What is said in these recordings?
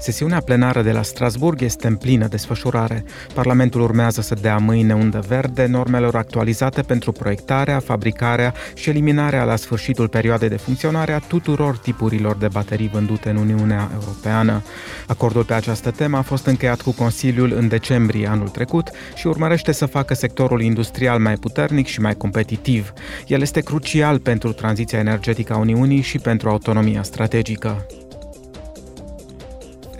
Sesiunea plenară de la Strasburg este în plină desfășurare. Parlamentul urmează să dea mâine undă verde normelor actualizate pentru proiectarea, fabricarea și eliminarea la sfârșitul perioadei de funcționare a tuturor tipurilor de baterii vândute în Uniunea Europeană. Acordul pe această temă a fost încheiat cu Consiliul în decembrie anul trecut și urmărește să facă sectorul industrial mai puternic și mai competitiv. El este crucial pentru tranziția energetică a Uniunii și pentru autonomia strategică.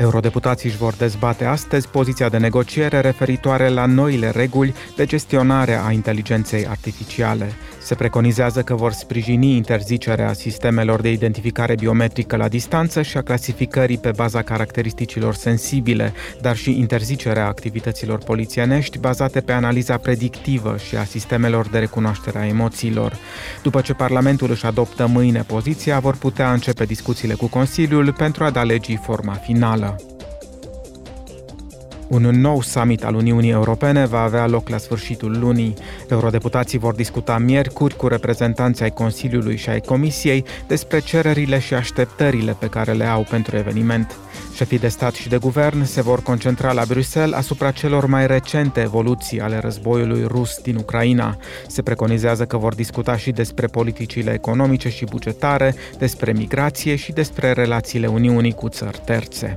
Eurodeputații își vor dezbate astăzi poziția de negociere referitoare la noile reguli de gestionare a inteligenței artificiale. Se preconizează că vor sprijini interzicerea sistemelor de identificare biometrică la distanță și a clasificării pe baza caracteristicilor sensibile, dar și interzicerea activităților polițienești bazate pe analiza predictivă și a sistemelor de recunoaștere a emoțiilor. După ce Parlamentul își adoptă mâine poziția, vor putea începe discuțiile cu Consiliul pentru a da legii forma finală. Un nou summit al Uniunii Europene va avea loc la sfârșitul lunii. Eurodeputații vor discuta miercuri cu reprezentanții ai Consiliului și ai Comisiei despre cererile și așteptările pe care le au pentru eveniment. Șefii de stat și de guvern se vor concentra la Bruxelles asupra celor mai recente evoluții ale războiului rus din Ucraina. Se preconizează că vor discuta și despre politicile economice și bugetare, despre migrație și despre relațiile Uniunii cu țări terțe.